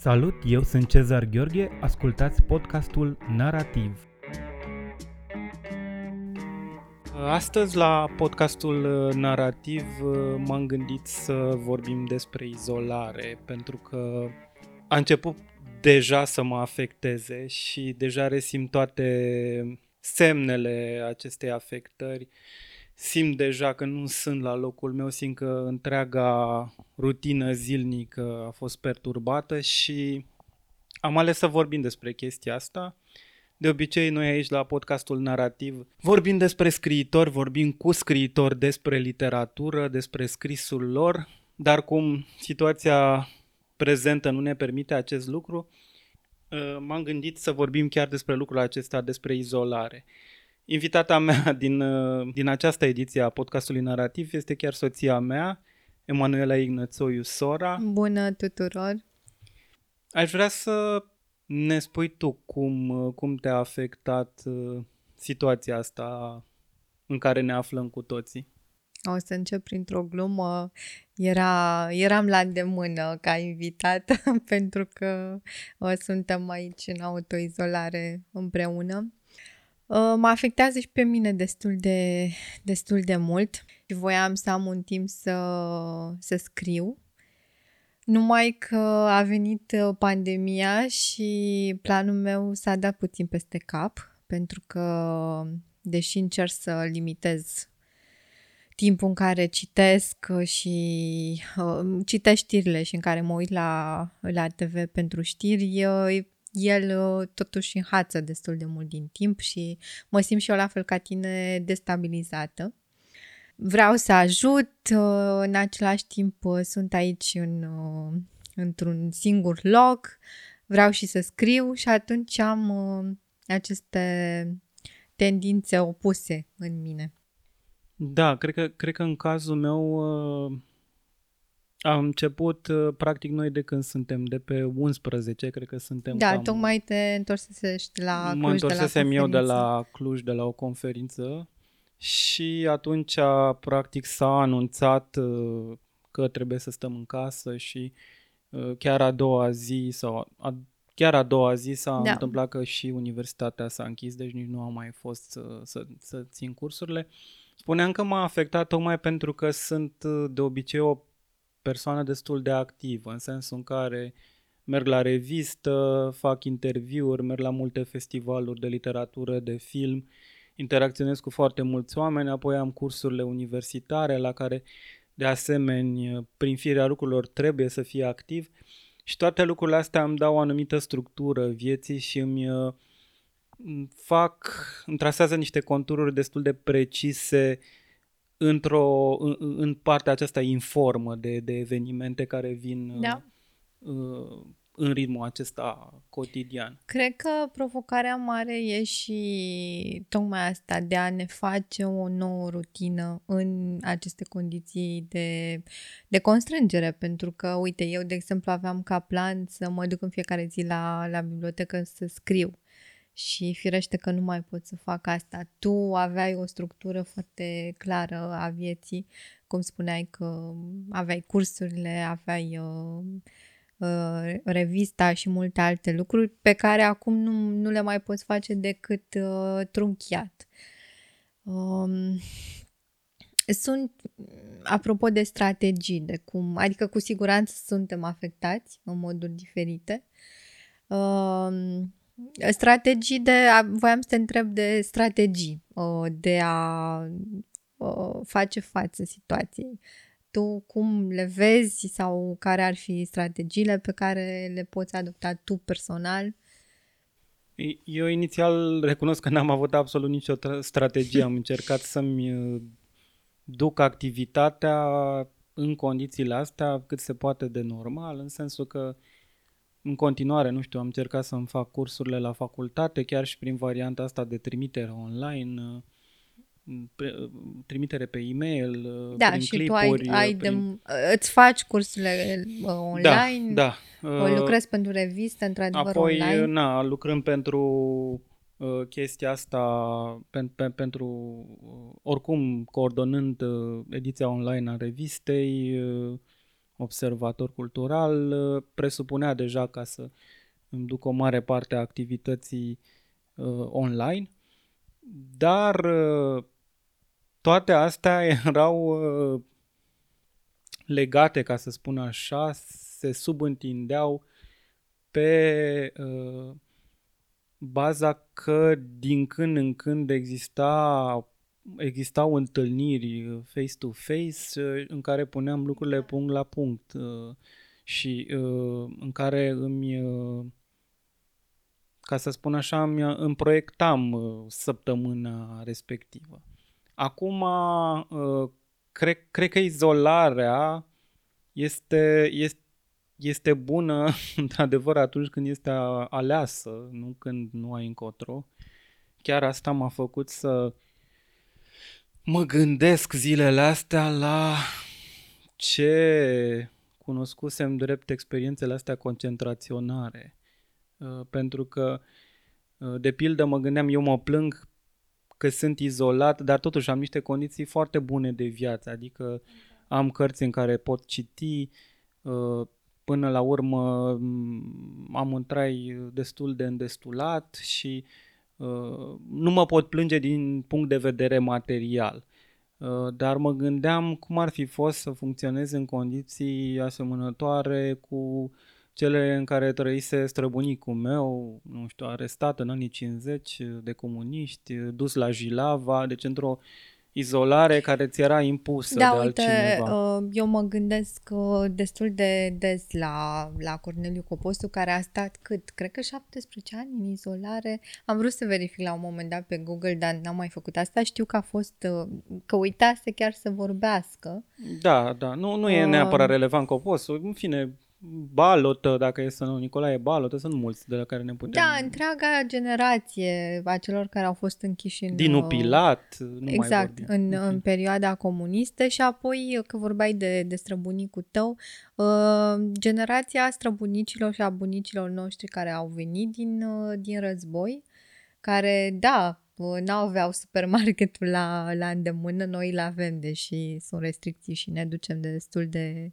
Salut, eu sunt Cezar Gheorghe, ascultați podcastul Narativ. Astăzi la podcastul Narativ m-am gândit să vorbim despre izolare, pentru că a început deja să mă afecteze și deja resimt toate semnele acestei afectări simt deja că nu sunt la locul meu, simt că întreaga rutină zilnică a fost perturbată și am ales să vorbim despre chestia asta. De obicei, noi aici la podcastul Narativ vorbim despre scriitori, vorbim cu scriitori despre literatură, despre scrisul lor, dar cum situația prezentă nu ne permite acest lucru, m-am gândit să vorbim chiar despre lucrul acesta, despre izolare. Invitata mea din, uh, din această ediție a podcastului Narativ este chiar soția mea, Emanuela Ignățoiu Sora. Bună tuturor! Aș vrea să ne spui tu cum, uh, cum te-a afectat uh, situația asta în care ne aflăm cu toții. O să încep printr-o glumă. Era, eram la îndemână ca invitat pentru că o, suntem aici în autoizolare împreună. Uh, mă afectează și pe mine destul de, destul de mult și voiam să am un timp să, să scriu. Numai că a venit uh, pandemia și planul meu s-a dat puțin peste cap, pentru că, deși încerc să limitez timpul în care citesc și uh, citesc știrile și în care mă uit la, la TV pentru știri, uh, el uh, totuși înhață destul de mult din timp și mă simt și eu la fel ca tine destabilizată. Vreau să ajut, uh, în același timp uh, sunt aici în, într-un singur loc, vreau și să scriu și atunci am aceste tendințe opuse în mine. Da, cred că, cred că în cazul meu am început, uh, practic, noi de când suntem, de pe 11, cred că suntem Da, cam... tocmai te întorsesești la Cluj Mă întorsesem de la eu de la Cluj, de la o conferință și atunci, practic, s-a anunțat uh, că trebuie să stăm în casă și uh, chiar a doua zi sau a, chiar a doua zi s-a da. întâmplat că și universitatea s-a închis, deci nici nu am mai fost să, să, să țin cursurile. Spuneam că m-a afectat tocmai pentru că sunt de obicei o persoană destul de activă, în sensul în care merg la revistă, fac interviuri, merg la multe festivaluri de literatură, de film, interacționez cu foarte mulți oameni, apoi am cursurile universitare la care de asemenea, prin firea lucrurilor, trebuie să fie activ și toate lucrurile astea îmi dau o anumită structură vieții și îmi fac, îmi trasează niște contururi destul de precise într-o, în, în partea aceasta informă de, de evenimente care vin da. uh, în ritmul acesta cotidian. Cred că provocarea mare e și tocmai asta, de a ne face o nouă rutină în aceste condiții de, de constrângere, pentru că, uite, eu, de exemplu, aveam ca plan să mă duc în fiecare zi la, la bibliotecă să scriu și firește că nu mai pot să fac asta. Tu aveai o structură foarte clară a vieții, cum spuneai că aveai cursurile, aveai uh, uh, revista și multe alte lucruri pe care acum nu, nu le mai poți face decât uh, trunchiat. Um, sunt, apropo de strategii, de cum, adică cu siguranță suntem afectați în moduri diferite. Um, Strategii de, voiam să te întreb de strategii, de a face față situației. Tu cum le vezi sau care ar fi strategiile pe care le poți adopta tu personal? Eu inițial recunosc că n-am avut absolut nicio strategie. Am încercat să-mi uh, duc activitatea în condițiile astea cât se poate de normal, în sensul că în continuare, nu știu, am încercat să-mi fac cursurile la facultate, chiar și prin varianta asta de trimitere online, uh, trimitere pe e-mail, uh, da, prin și clipuri. tu ai, ai prin... de, îți faci cursurile uh, online, da, da. lucrezi pentru revistă, într-adevăr, Apoi, online. na, lucrând pentru uh, chestia asta, pen, pen, pentru, uh, oricum, coordonând uh, ediția online a revistei, uh, observator cultural, uh, presupunea deja ca să îmi duc o mare parte a activității uh, online, dar uh, toate astea erau uh, legate, ca să spun așa, se subîntindeau pe uh, baza că din când în când exista existau întâlniri face-to-face uh, în care puneam lucrurile punct la punct uh, și uh, în care îmi, ca să spun așa, îmi, îmi proiectam săptămâna respectivă. Acum, cred, cred că izolarea este, este, este bună, într-adevăr, atunci când este aleasă, nu când nu ai încotro. Chiar asta m-a făcut să mă gândesc zilele astea la ce cunoscusem drept experiențele astea concentraționare. Uh, pentru că, uh, de pildă, mă gândeam, eu mă plâng că sunt izolat, dar totuși am niște condiții foarte bune de viață, adică am cărți în care pot citi, uh, până la urmă am un trai destul de îndestulat și Uh, nu mă pot plânge din punct de vedere material, uh, dar mă gândeam cum ar fi fost să funcționez în condiții asemănătoare cu cele în care trăise străbunicul meu, nu știu, arestat în anii 50 de comuniști, dus la Jilava, deci într-o izolare care ți era impusă da, de uite, altcineva. Uh, eu mă gândesc uh, destul de des la, la Corneliu Copostu, care a stat cât? Cred că 17 ani în izolare. Am vrut să verific la un moment dat pe Google, dar n-am mai făcut asta. Știu că a fost, uh, că uitase chiar să vorbească. Da, da, nu, nu e neapărat relevant Copostu. În fine, Balotă, dacă e să nu, Nicolae Balotă, sunt mulți de la care ne putem... Da, întreaga generație a celor care au fost închiși în... Din Pilat, nu Exact, mai în, în perioada comunistă și apoi, că vorbai de, de străbunicul tău, uh, generația străbunicilor și a bunicilor noștri care au venit din, uh, din război, care, da, n-au aveau supermarketul la, la îndemână, noi îl avem, deși sunt restricții și ne ducem de destul de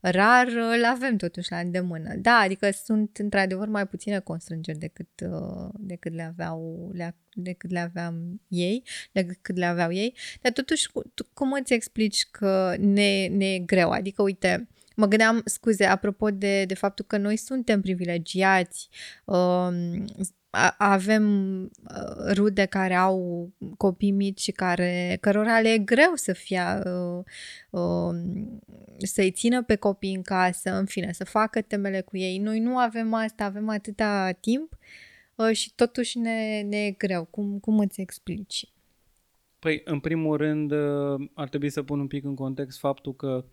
rar, îl avem totuși la îndemână. Da, adică sunt într-adevăr mai puține constrângeri decât, uh, decât le aveau le, decât le aveam ei, decât le aveau ei, dar totuși cum îți explici că ne, ne e greu? Adică, uite, Mă gândeam, scuze, apropo de, de faptul că noi suntem privilegiați, um, avem uh, rude care au copii mici și care, cărora le e greu să fie, uh, uh, să-i țină pe copii în casă, în fine, să facă temele cu ei. Noi nu avem asta, avem atâta timp uh, și totuși ne, ne e greu. Cum, cum îți explici? Păi, în primul rând, uh, ar trebui să pun un pic în context faptul că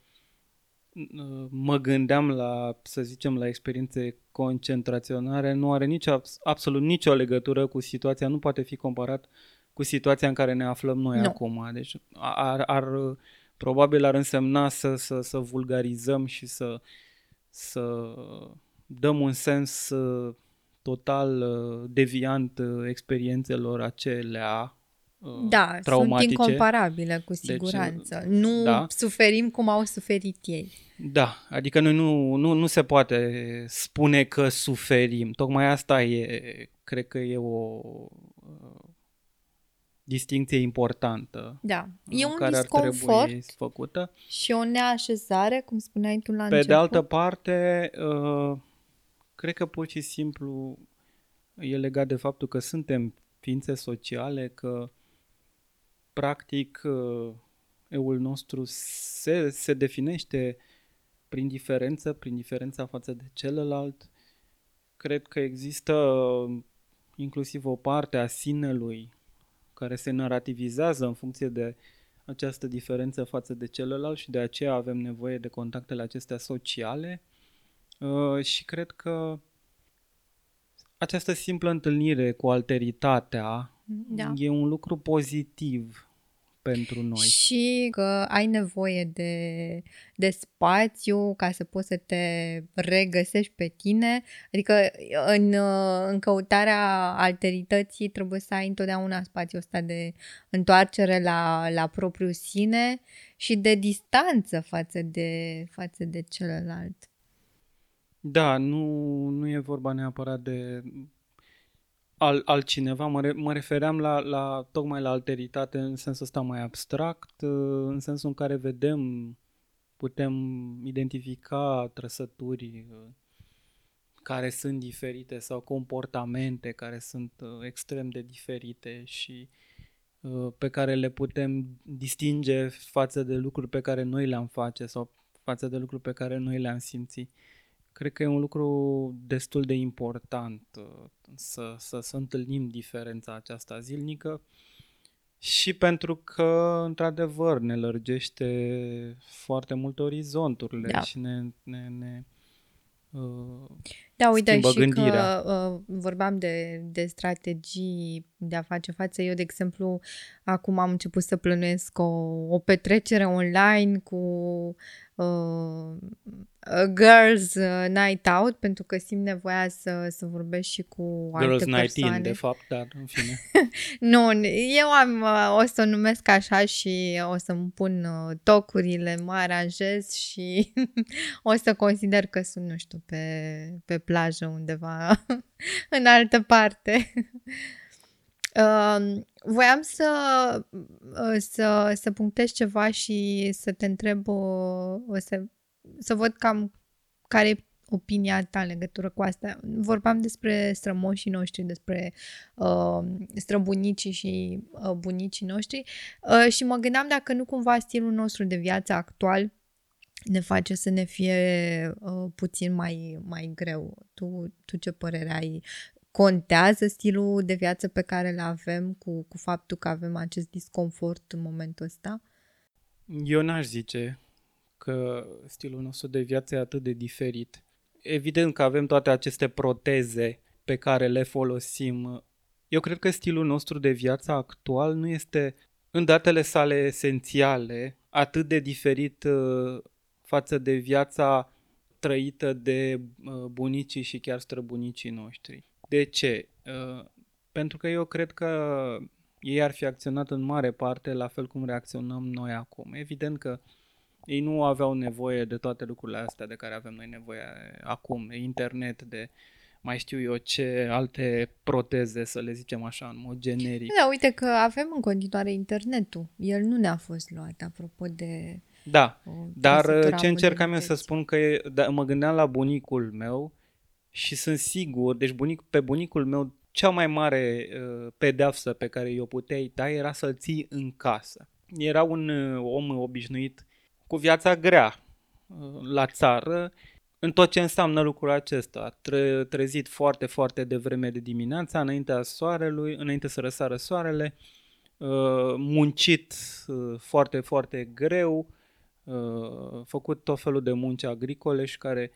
mă gândeam la, să zicem, la experiențe concentraționare, nu are nici, absolut nicio legătură cu situația, nu poate fi comparat cu situația în care ne aflăm noi nu. acum. Deci ar, ar, probabil ar însemna să, să, să vulgarizăm și să, să dăm un sens uh, total uh, deviant uh, experiențelor acelea Uh, da, traumatice. sunt incomparabile, cu deci, siguranță. Deci, nu da. suferim cum au suferit ei. Da, adică noi nu, nu, nu se poate spune că suferim. Tocmai asta e, cred că e o uh, distinție importantă. Da, e un care disconfort ar trebui făcută. și o neașezare, cum spuneai tu la Pe început. de altă parte, uh, cred că pur și simplu e legat de faptul că suntem ființe sociale, că practic, uh, eul nostru se, se definește prin diferență, prin diferența față de celălalt. Cred că există uh, inclusiv o parte a sinelui care se narrativizează în funcție de această diferență față de celălalt și de aceea avem nevoie de contactele acestea sociale uh, și cred că această simplă întâlnire cu alteritatea da. E un lucru pozitiv pentru noi. Și că ai nevoie de, de spațiu ca să poți să te regăsești pe tine. Adică în, în căutarea alterității trebuie să ai întotdeauna spațiul ăsta de întoarcere la, la propriul sine și de distanță față de, față de celălalt. Da, nu, nu e vorba neapărat de al, altcineva, mă, re, mă refeream la, la tocmai la alteritate în sensul ăsta mai abstract, în sensul în care vedem, putem identifica trăsături uh, care sunt diferite sau comportamente care sunt uh, extrem de diferite și uh, pe care le putem distinge față de lucruri pe care noi le-am face sau față de lucruri pe care noi le-am simțit. Cred că e un lucru destul de important uh, să, să, să întâlnim diferența aceasta zilnică și pentru că, într-adevăr, ne lărgește foarte mult orizonturile da. și ne, ne, ne uh, da, uite, și gândirea. că uh, vorbeam de, de strategii de a face față. Eu, de exemplu, acum am început să plănuiesc o, o petrecere online cu uh, Girls uh, Night Out pentru că simt nevoia să, să vorbesc și cu alte Girls persoane. Night In, de fapt, dar în fine. nu, eu am, uh, o să o numesc așa și o să-mi pun uh, tocurile, mă aranjez și o să consider că sunt, nu știu, pe, pe plajă undeva în altă parte. Uh, voiam să, să, să punctez ceva și să te întreb, uh, să să văd cam care e opinia ta în legătură cu asta. Vorbeam despre strămoșii noștri, despre uh, străbunicii și uh, bunicii noștri uh, și mă gândeam dacă nu cumva stilul nostru de viață actual ne face să ne fie uh, puțin mai, mai greu. Tu, tu ce părere ai? Contează stilul de viață pe care îl avem cu, cu faptul că avem acest disconfort în momentul ăsta? Eu n-aș zice că stilul nostru de viață e atât de diferit. Evident că avem toate aceste proteze pe care le folosim. Eu cred că stilul nostru de viață actual nu este în datele sale esențiale atât de diferit uh, față de viața trăită de uh, bunicii și chiar străbunicii noștri. De ce? Uh, pentru că eu cred că ei ar fi acționat în mare parte la fel cum reacționăm noi acum. Evident că ei nu aveau nevoie de toate lucrurile astea de care avem noi nevoie acum, de internet, de mai știu eu ce alte proteze, să le zicem așa, în mod generic. Da, uite că avem în continuare internetul. El nu ne-a fost luat, apropo de... Da, dar ce încercam eu să spun că e, da, mă gândeam la bunicul meu și sunt sigur, deci bunic, pe bunicul meu cea mai mare uh, pedeapsă pe care i-o puteai da era să-l ții în casă. Era un uh, om obișnuit cu viața grea uh, la țară, în tot ce înseamnă lucrul acesta. Tre- trezit foarte, foarte devreme de dimineața, înaintea soarelui, înainte să răsară soarele, uh, muncit uh, foarte, foarte greu, făcut tot felul de munci agricole și care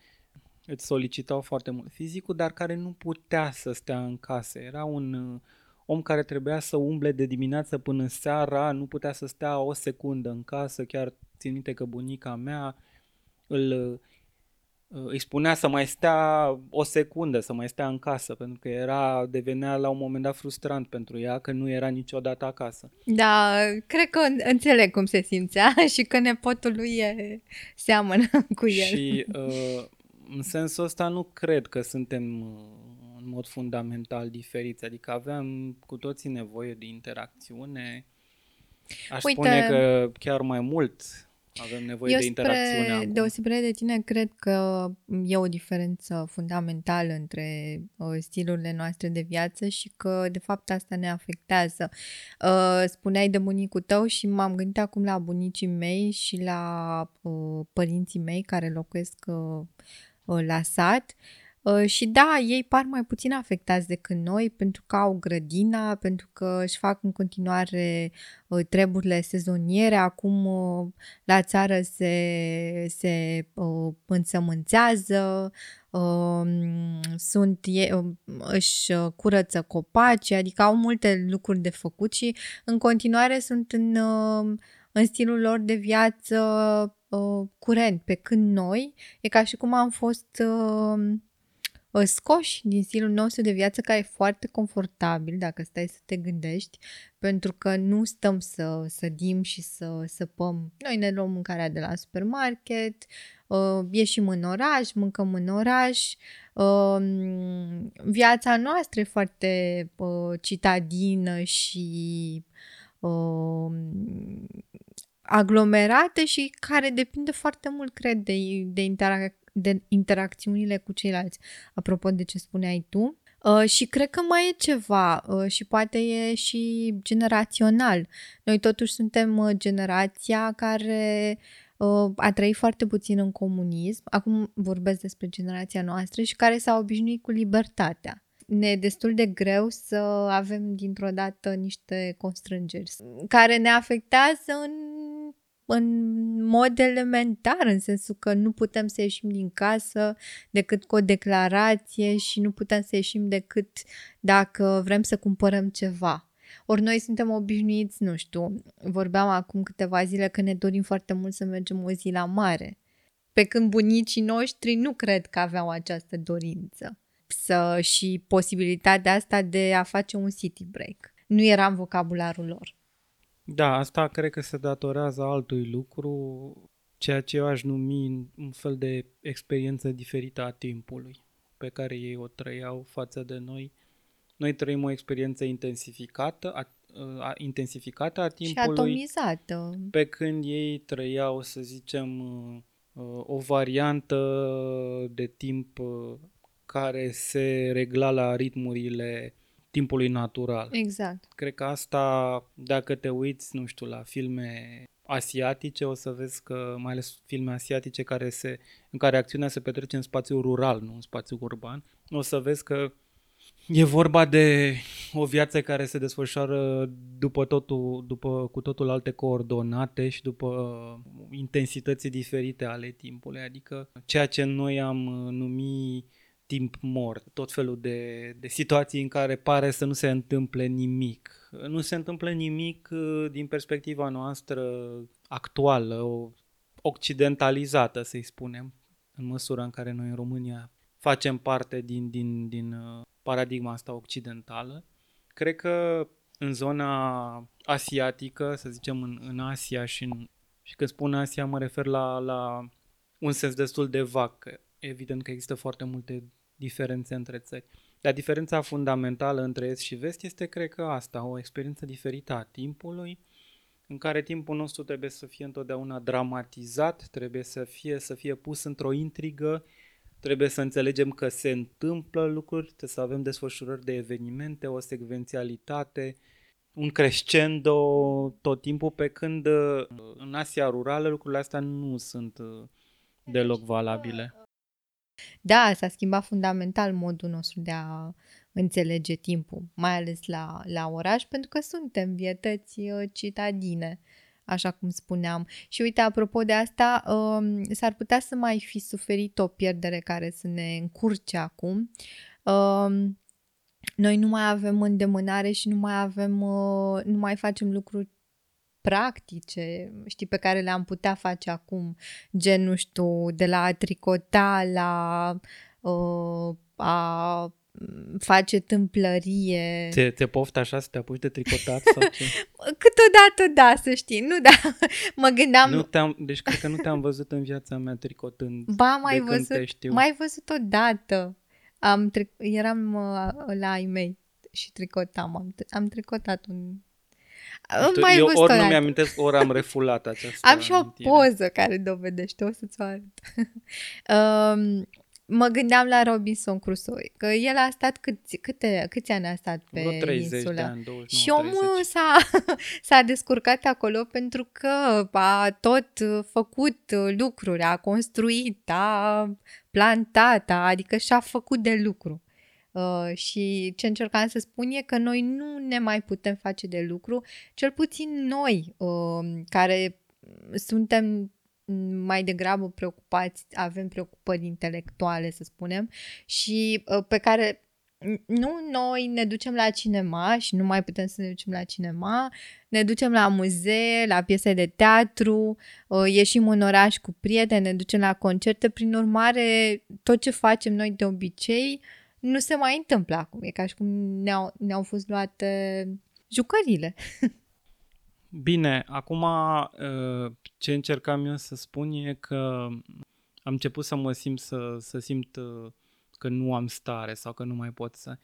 îți solicitau foarte mult fizicul, dar care nu putea să stea în casă. Era un om care trebuia să umble de dimineață până seara, nu putea să stea o secundă în casă, chiar țin minte că bunica mea îl, uh, îi spunea să mai stea o secundă, să mai stea în casă, pentru că era, devenea la un moment dat frustrant pentru ea că nu era niciodată acasă. Da, cred că înțeleg cum se simțea și că nepotul lui e, seamănă cu el. Și uh, în sensul ăsta nu cred că suntem uh, în mod fundamental diferiți, adică aveam cu toții nevoie de interacțiune. Aș Uite, spune că chiar mai mult avem nevoie Eu de interacțiune acum. deosebire de tine, cred că e o diferență fundamentală între uh, stilurile noastre de viață și că, de fapt, asta ne afectează. Uh, spuneai de bunicul tău și m-am gândit acum la bunicii mei și la uh, părinții mei care locuiesc uh, uh, la sat. Uh, și da, ei par mai puțin afectați decât noi pentru că au grădina, pentru că își fac în continuare uh, treburile sezoniere. Acum uh, la țară se, se însămânțează, um, sunt, își curăță copaci, adică au multe lucruri de făcut și în continuare sunt în, în stilul lor de viață curent, pe când noi e ca și cum am fost scoși din stilul nostru de viață care e foarte confortabil dacă stai să te gândești, pentru că nu stăm să sădim și să săpăm. Noi ne luăm mâncarea de la supermarket, uh, ieșim în oraș, mâncăm în oraș, uh, viața noastră e foarte uh, citadină și uh, aglomerate și care depinde foarte mult, cred, de, de interac- de interacțiunile cu ceilalți, apropo de ce spuneai tu. Uh, și cred că mai e ceva uh, și poate e și generațional. Noi totuși suntem uh, generația care uh, a trăit foarte puțin în comunism, acum vorbesc despre generația noastră și care s-a obișnuit cu libertatea. Ne e destul de greu să avem dintr-o dată niște constrângeri care ne afectează în în mod elementar, în sensul că nu putem să ieșim din casă decât cu o declarație și nu putem să ieșim decât dacă vrem să cumpărăm ceva. Ori noi suntem obișnuiți, nu știu, vorbeam acum câteva zile că ne dorim foarte mult să mergem o zi la mare. Pe când bunicii noștri nu cred că aveau această dorință să, și posibilitatea asta de a face un city break. Nu era în vocabularul lor. Da, asta cred că se datorează altui lucru, ceea ce eu aș numi un fel de experiență diferită a timpului pe care ei o trăiau față de noi. Noi trăim o experiență intensificată a, a, intensificată a timpului. Și atomizată. Pe când ei trăiau, să zicem, o variantă de timp care se regla la ritmurile timpului natural. Exact. Cred că asta, dacă te uiți, nu știu, la filme asiatice, o să vezi că, mai ales filme asiatice care se, în care acțiunea se petrece în spațiu rural, nu în spațiu urban, o să vezi că e vorba de o viață care se desfășoară după totul, după cu totul alte coordonate și după intensități diferite ale timpului, adică ceea ce noi am numit timp mort, tot felul de, de situații în care pare să nu se întâmple nimic. Nu se întâmplă nimic uh, din perspectiva noastră actuală, occidentalizată, să-i spunem, în măsura în care noi în România facem parte din, din, din uh, paradigma asta occidentală. Cred că în zona asiatică, să zicem în, în Asia și, în, și când spun Asia mă refer la, la un sens destul de vag. Evident că există foarte multe diferențe între țări. Dar diferența fundamentală între Est și Vest este, cred că, asta, o experiență diferită a timpului, în care timpul nostru trebuie să fie întotdeauna dramatizat, trebuie să fie, să fie pus într-o intrigă, trebuie să înțelegem că se întâmplă lucruri, trebuie să avem desfășurări de evenimente, o secvențialitate, un crescendo tot timpul, pe când în Asia rurală lucrurile astea nu sunt deloc valabile. Da, s-a schimbat fundamental modul nostru de a înțelege timpul, mai ales la, la oraș, pentru că suntem vietăți uh, citadine, așa cum spuneam. Și uite, apropo de asta, um, s-ar putea să mai fi suferit o pierdere care să ne încurce acum. Um, noi nu mai avem îndemânare și nu mai avem, uh, nu mai facem lucruri practice, știi, pe care le-am putea face acum, gen, nu știu, de la a tricota la uh, a face tâmplărie. Te, te poftă așa să te apuci de tricotat sau ce? Câteodată da, să știi, nu da. mă gândeam... Nu te-am, deci cred că nu te-am văzut în viața mea tricotând. Ba, mai văzut, mai văzut odată. Am tric- eram uh, la ai mei și tricotam. Am, am tricotat un tu, mai eu ori nu mi-amintesc, ori am refulat această Am și o poză care dovedește, o să-ți o arăt. um, mă gândeam la Robinson Crusoe, că el a stat câți, câte, câți ani a stat pe Vreo 30 insulă. de ani, 29, Și omul 30. s-a, s-a descurcat acolo pentru că a tot făcut lucruri, a construit, a plantat, a, adică și-a făcut de lucru. Uh, și ce încercam să spun e că noi nu ne mai putem face de lucru, cel puțin noi uh, care suntem mai degrabă preocupați, avem preocupări intelectuale, să spunem, și uh, pe care nu noi ne ducem la cinema și nu mai putem să ne ducem la cinema, ne ducem la muzee, la piese de teatru, uh, ieșim în oraș cu prieteni, ne ducem la concerte, prin urmare tot ce facem noi de obicei nu se mai întâmplă acum, e ca și cum ne-au, ne-au fost luate jucările. Bine, acum uh, ce încercam eu să spun e că am început să mă simt să, să simt uh, că nu am stare sau că nu mai pot să...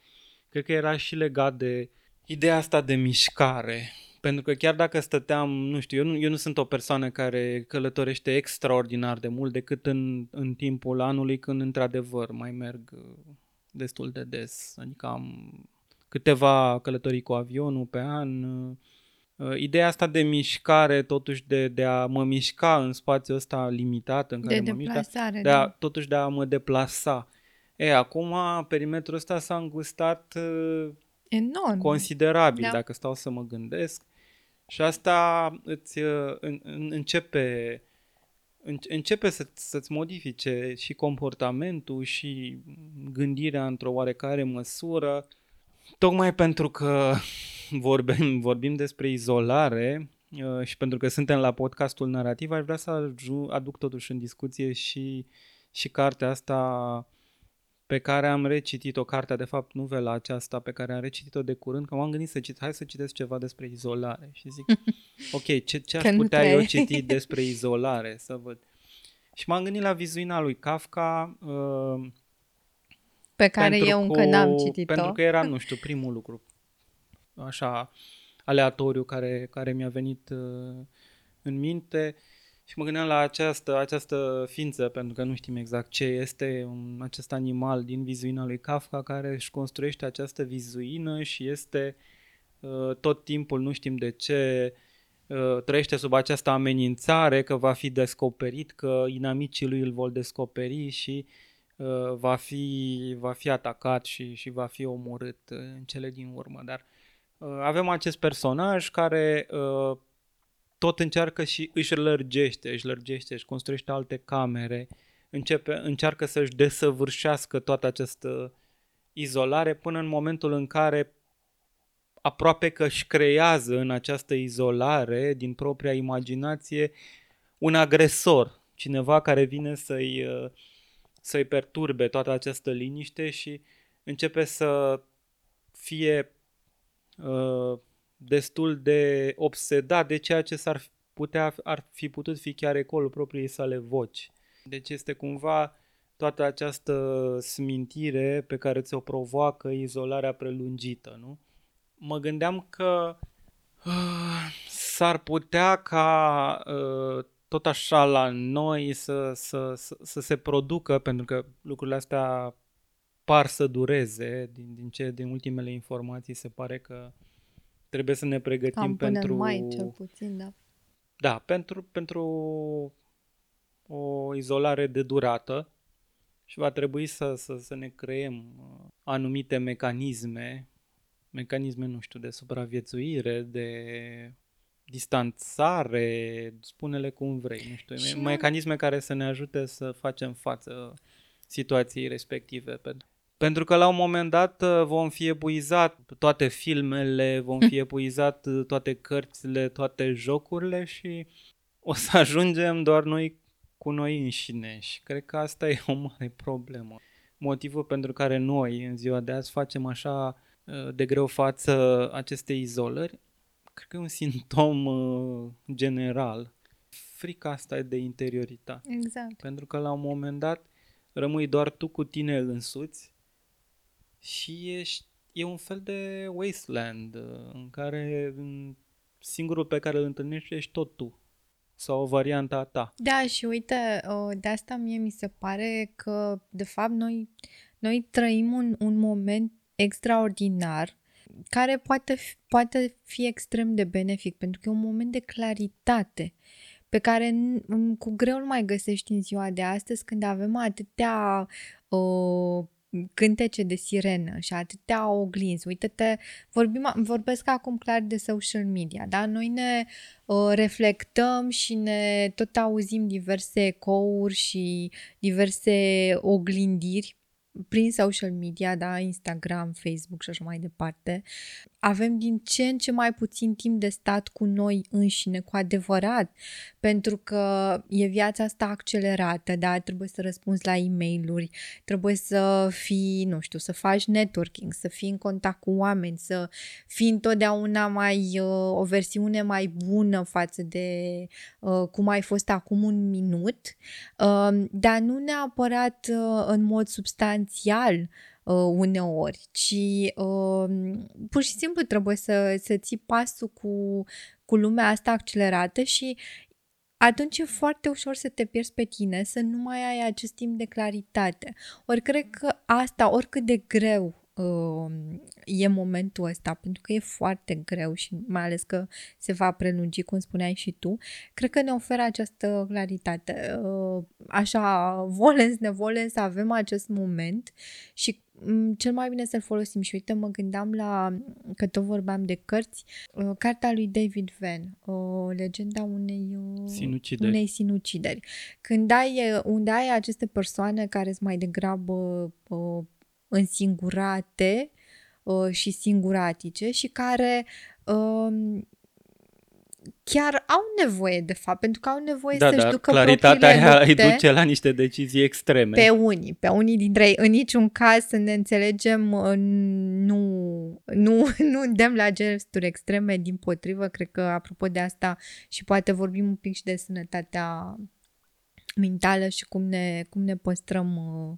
Cred că era și legat de ideea asta de mișcare. Pentru că chiar dacă stăteam, nu știu, eu nu, eu nu sunt o persoană care călătorește extraordinar de mult decât în, în timpul anului când într-adevăr mai merg uh, destul de des. Adică am câteva călătorii cu avionul pe an, uh, Ideea asta de mișcare, totuși de, de a mă mișca în spațiul ăsta limitat în care De mă mișc, deplasare, de a, da. totuși de a mă deplasa. E, acum perimetrul ăsta s-a îngustat uh, Enorm. considerabil, Da. dacă stau să mă gândesc. Și asta îți uh, în, în, începe în- începe să, să-ți modifice și comportamentul și gândirea într-o oarecare măsură. Tocmai pentru că vorbim, vorbim despre izolare uh, și pentru că suntem la podcastul narrativ, aș vrea să aju- aduc totuși în discuție și, și cartea asta pe care am recitit-o, cartea de fapt novela aceasta pe care am recitit-o de curând, că m-am gândit să citesc, hai să citesc ceva despre izolare și zic, ok, ce, ce aș Că nu putea prea eu e. citi despre izolare, să văd. Și m-am gândit la vizuina lui Kafka, uh, Pe care pentru eu încă că- n-am citit-o. Pentru că era, nu știu, primul lucru așa aleatoriu care, care mi-a venit uh, în minte și mă gândeam la această, această ființă, pentru că nu știm exact ce este un, acest animal din vizuina lui Kafka care își construiește această vizuină și este uh, tot timpul, nu știm de ce, uh, trăiește sub această amenințare că va fi descoperit, că inamicii lui îl vor descoperi și uh, va fi, va fi atacat și, și va fi omorât uh, în cele din urmă. Dar uh, avem acest personaj care uh, tot încearcă și își lărgește, își lărgește, își construiește alte camere, începe, încearcă să-și desăvârșească toată această izolare până în momentul în care aproape că își creează în această izolare, din propria imaginație, un agresor, cineva care vine să-i, uh, să-i perturbe toată această liniște și începe să fie uh, destul de obsedat de ceea ce s-ar putea, ar fi putut fi chiar ecolul propriei sale voci. Deci este cumva toată această smintire pe care ți-o provoacă izolarea prelungită, nu? Mă gândeam că uh, s-ar putea ca uh, tot așa la noi să, să, să, să se producă, pentru că lucrurile astea par să dureze, din, din ce din ultimele informații se pare că trebuie să ne pregătim Cam până pentru în mai, cel puțin, da. da, pentru, pentru o izolare de durată și va trebui să, să, să ne creăm uh, anumite mecanisme, mecanisme, nu știu, de supraviețuire, de distanțare, spune-le cum vrei, nu știu, Și me- nu- mecanisme care să ne ajute să facem față situației respective. Pentru- Pentru că la un moment dat uh, vom fi epuizat toate filmele, vom fi epuizat uh, toate cărțile, toate jocurile și o să ajungem doar noi cu noi înșine și cred că asta e o mare problemă. Motivul pentru care noi în ziua de azi facem așa uh, de greu față acestei izolări, cred că e un simptom uh, general. Frica asta e de interioritate. Exact. Pentru că la un moment dat rămâi doar tu cu tine însuți și ești, e un fel de wasteland uh, în care în- singurul pe care îl întâlnești ești tot tu. sau varianta ta. Da, și uite, uh, de asta mie mi se pare că, de fapt, noi, noi trăim un, un moment extraordinar care poate fi, poate fi extrem de benefic, pentru că e un moment de claritate pe care cu greu îl mai găsești în ziua de astăzi când avem atâtea uh, cântece de sirenă și atâtea oglinzi. Uite-te, vorbim, vorbesc acum clar de social media, da? Noi ne uh, reflectăm și ne tot auzim diverse ecouri și diverse oglindiri prin social media, da, Instagram, Facebook și așa mai departe, avem din ce în ce mai puțin timp de stat cu noi înșine, cu adevărat, pentru că e viața asta accelerată, da, trebuie să răspunzi la e mail trebuie să fii, nu știu, să faci networking, să fii în contact cu oameni, să fii întotdeauna mai, uh, o versiune mai bună față de uh, cum ai fost acum un minut, uh, dar nu neapărat uh, în mod substanțial, uh, uneori, ci uh, pur și simplu trebuie să, să ții pasul cu, cu lumea asta accelerată și atunci e foarte ușor să te pierzi pe tine, să nu mai ai acest timp de claritate. Ori cred că asta, oricât de greu uh, e momentul ăsta, pentru că e foarte greu și mai ales că se va prelungi, cum spuneai și tu, cred că ne oferă această claritate. Uh, așa, volens, nevolens, să avem acest moment și cel mai bine să-l folosim. Și uite, mă gândeam la, că tot vorbeam de cărți, uh, cartea lui David Venn, o legenda unei uh, sinucideri. unei sinucideri. Când ai, unde ai aceste persoane care sunt mai degrabă uh, însingurate uh, și singuratice și care uh, chiar au nevoie, de fapt, pentru că au nevoie da, să-și da, ducă claritatea aia lupte îi duce la niște decizii extreme. Pe unii, pe unii dintre ei. În niciun caz să ne înțelegem, nu, nu, nu îndemn la gesturi extreme, din potrivă, cred că apropo de asta și poate vorbim un pic și de sănătatea mentală și cum ne, cum ne păstrăm uh,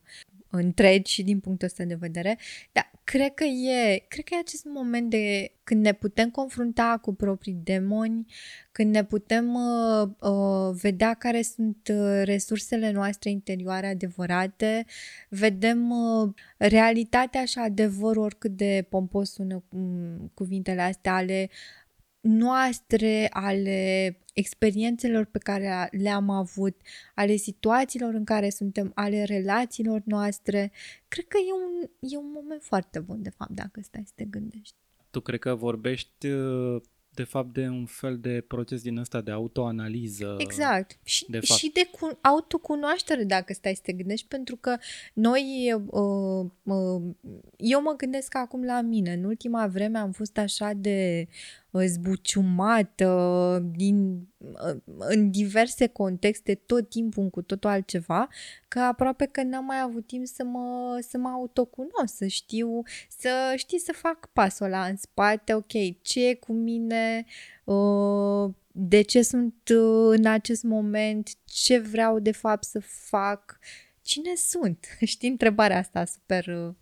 întregi și din punctul ăsta de vedere, dar cred că e, cred că e acest moment de când ne putem confrunta cu proprii demoni, când ne putem uh, uh, vedea care sunt uh, resursele noastre interioare adevărate, vedem uh, realitatea și adevărul oricât de pompos sună um, cuvintele astea ale noastre, ale experiențelor pe care le-am avut, ale situațiilor în care suntem, ale relațiilor noastre. Cred că e un, e un moment foarte bun, de fapt, dacă stai să te gândești. Tu cred că vorbești uh, de fapt de un fel de proces din ăsta de autoanaliză. Exact. Și de, fapt. și de cu, autocunoaștere, dacă stai să te gândești, pentru că noi, uh, uh, eu mă gândesc acum la mine. În ultima vreme am fost așa de zbuciumată din, în diverse contexte, tot timpul cu totul altceva, că aproape că n-am mai avut timp să mă, să mă autocunosc, să știu, să știi să fac pasul ăla în spate, ok, ce e cu mine, uh, de ce sunt uh, în acest moment, ce vreau de fapt să fac, cine sunt? Știi întrebarea asta super uh,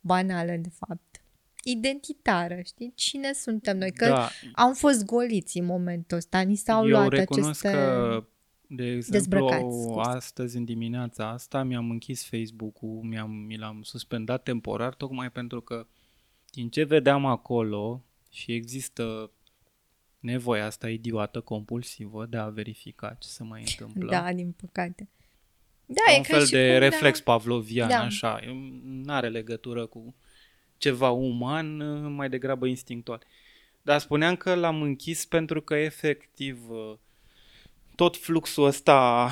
banală de fapt identitară, știi? Cine suntem noi? Că da. am fost goliți în momentul ăsta, ni s-au Eu luat recunosc aceste că, de exemplu, astăzi, în dimineața asta, mi-am închis Facebook-ul, mi-am, mi l-am suspendat temporar, tocmai pentru că din ce vedeam acolo și există nevoia asta idiotă, compulsivă, de a verifica ce se mai întâmplă. Da, din păcate. Da, e un fel de cum, reflex da. pavlovian, da. așa. Nu are legătură cu ceva uman, mai degrabă instinctual. Dar spuneam că l-am închis pentru că efectiv tot fluxul ăsta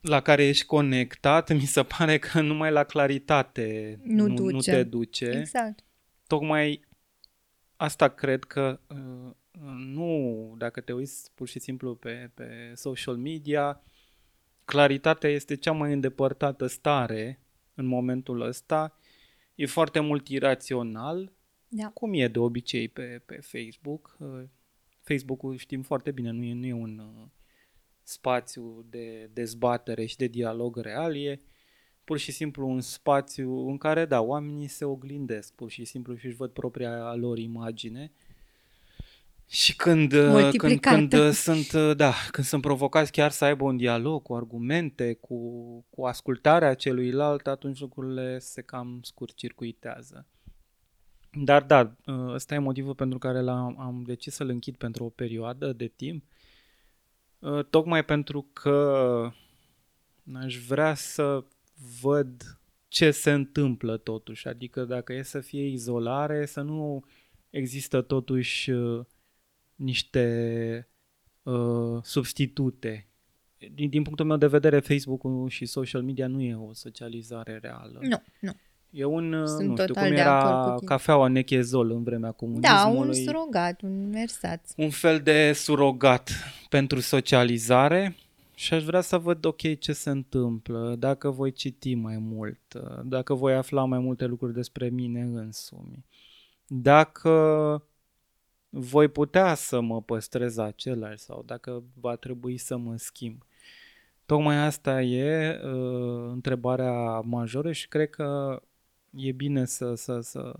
la care ești conectat, mi se pare că numai la claritate nu, nu, duce. nu te duce. Exact. Tocmai asta cred că nu, dacă te uiți pur și simplu pe, pe social media, claritatea este cea mai îndepărtată stare în momentul ăsta e foarte mult irațional, da. cum e de obicei pe, pe Facebook. Uh, Facebook-ul știm foarte bine, nu e, nu e un uh, spațiu de dezbatere și de dialog real, e pur și simplu un spațiu în care, da, oamenii se oglindesc pur și simplu și își văd propria lor imagine. Și când, uh, când, Multiplicată. când uh, sunt, uh, da, când sunt provocați chiar să aibă un dialog cu argumente, cu, cu ascultarea celuilalt, atunci lucrurile se cam scurt-circuitează. Dar da, ăsta e motivul pentru care l-am, am decis să-l închid pentru o perioadă de timp, tocmai pentru că aș vrea să văd ce se întâmplă totuși, adică dacă e să fie izolare, să nu există totuși niște uh, substitute. Din, din punctul meu de vedere, Facebook-ul și social media nu e o socializare reală. Nu, nu. E un, uh, Sunt nu știu, total cum de era acord cu tine. cafeaua nechezol în vremea Da, comunismului. un surogat, un mersat. un fel de surogat pentru socializare și aș vrea să văd, ok, ce se întâmplă, dacă voi citi mai mult, dacă voi afla mai multe lucruri despre mine însumi, dacă voi putea să mă păstrez același sau dacă va trebui să mă schimb. Tocmai asta e uh, întrebarea majoră și cred că e bine să, să, să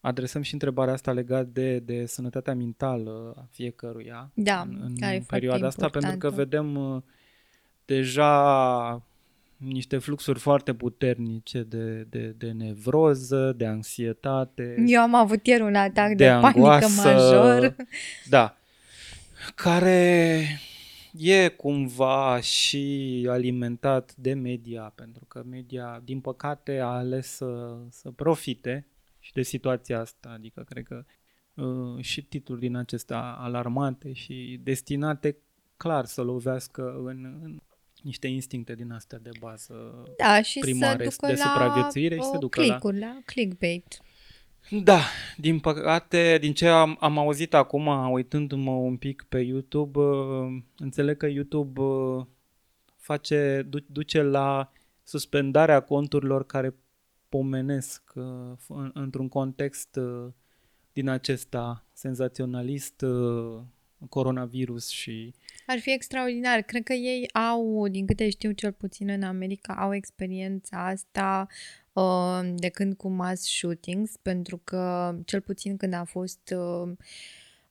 adresăm și întrebarea asta legat de, de sănătatea mentală a fiecăruia Da, în, în care e perioada foarte asta, pentru că importantă. vedem uh, deja niște fluxuri foarte puternice de, de, de nevroză, de anxietate, Eu am avut ieri un atac de, de panică angoasă, major. Da. Care e cumva și alimentat de media, pentru că media, din păcate, a ales să, să profite și de situația asta. Adică, cred că uh, și titluri din acestea alarmante și destinate clar să lovească în, în niște instincte din astea de bază Da, și primare să ducă de la supraviețuire și uh, se ducă la... click-uri, la clickbait. Da, din păcate, din ce am, am auzit acum, uitându-mă un pic pe YouTube, uh, înțeleg că YouTube uh, face, du- duce la suspendarea conturilor care pomenesc uh, în, într-un context uh, din acesta senzaționalist, uh, coronavirus și Ar fi extraordinar. Cred că ei au, din câte știu cel puțin în America, au experiența asta uh, de când cu mass shootings, pentru că cel puțin când a fost uh,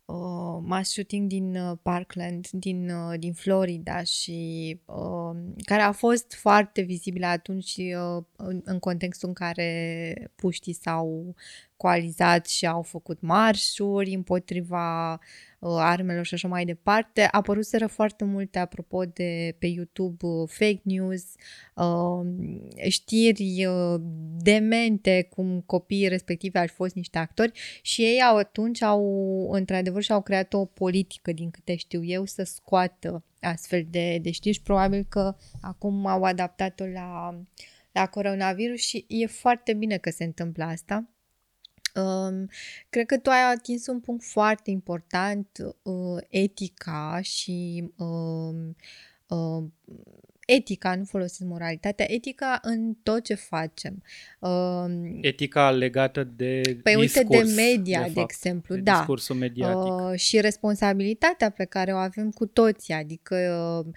uh, mass shooting din uh, Parkland, din, uh, din Florida și uh, care a fost foarte vizibilă atunci uh, în, în contextul în care puștii s-au coalizat și au făcut marșuri împotriva uh, armelor și așa mai departe. Apăruseră foarte multe, apropo de pe YouTube, uh, fake news, uh, știri uh, demente cum copiii respectivi ar fi fost niște actori și ei au atunci au, într-adevăr, și-au creat o politică, din câte știu eu, să scoată astfel de, de știri și probabil că acum au adaptat-o la, la coronavirus și e foarte bine că se întâmplă asta. Um, cred că tu ai atins un punct foarte important, uh, etica și um, uh, etica, nu folosesc moralitatea, etica în tot ce facem. Um, etica legată de Păi uite de discurs, media, de, de, fapt, exemplu, de da. discursul mediatic. Uh, și responsabilitatea pe care o avem cu toții, adică uh,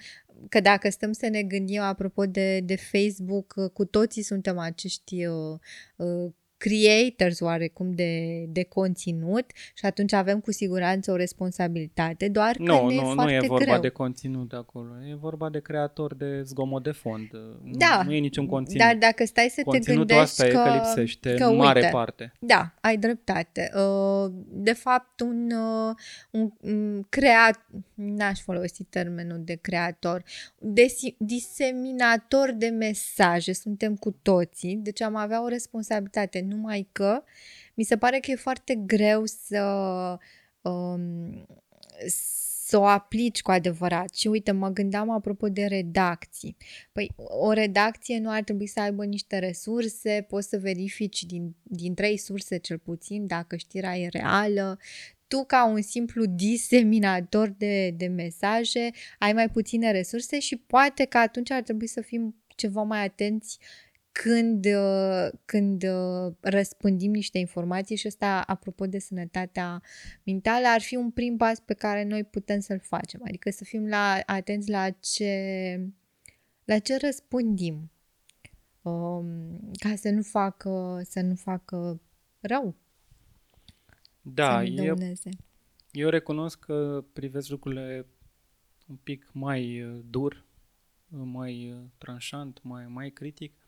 că dacă stăm să ne gândim apropo de, de Facebook, uh, cu toții suntem acești uh, uh, creators oarecum de, de conținut și atunci avem cu siguranță o responsabilitate, doar că Nu, ne e nu, nu foarte e vorba greu. de conținut acolo. E vorba de creator de zgomot de fond. Da, Nu e niciun conținut. Dar dacă stai să te Conținutul gândești asta că, e că lipsește că în mare uite, parte. Da, ai dreptate. Uh, De fapt, un, uh, un un creat, n-aș folosi termenul de creator, desi- diseminator de mesaje, suntem cu toții, deci am avea o responsabilitate, numai că mi se pare că e foarte greu să um, să o aplici cu adevărat. Și uite, mă gândeam apropo de redacții. Păi, o redacție nu ar trebui să aibă niște resurse, poți să verifici din, din trei surse cel puțin dacă știrea e reală. Tu, ca un simplu diseminator de, de mesaje, ai mai puține resurse și poate că atunci ar trebui să fim ceva mai atenți când, uh, când uh, răspândim niște informații și ăsta, apropo de sănătatea mentală, ar fi un prim pas pe care noi putem să-l facem. Adică să fim la, atenți la ce, la ce răspândim um, ca să nu facă, să nu facă rău, Da, să nu e, dăuneze. Eu recunosc că privesc lucrurile un pic mai uh, dur, mai uh, tranșant, mai, mai critic.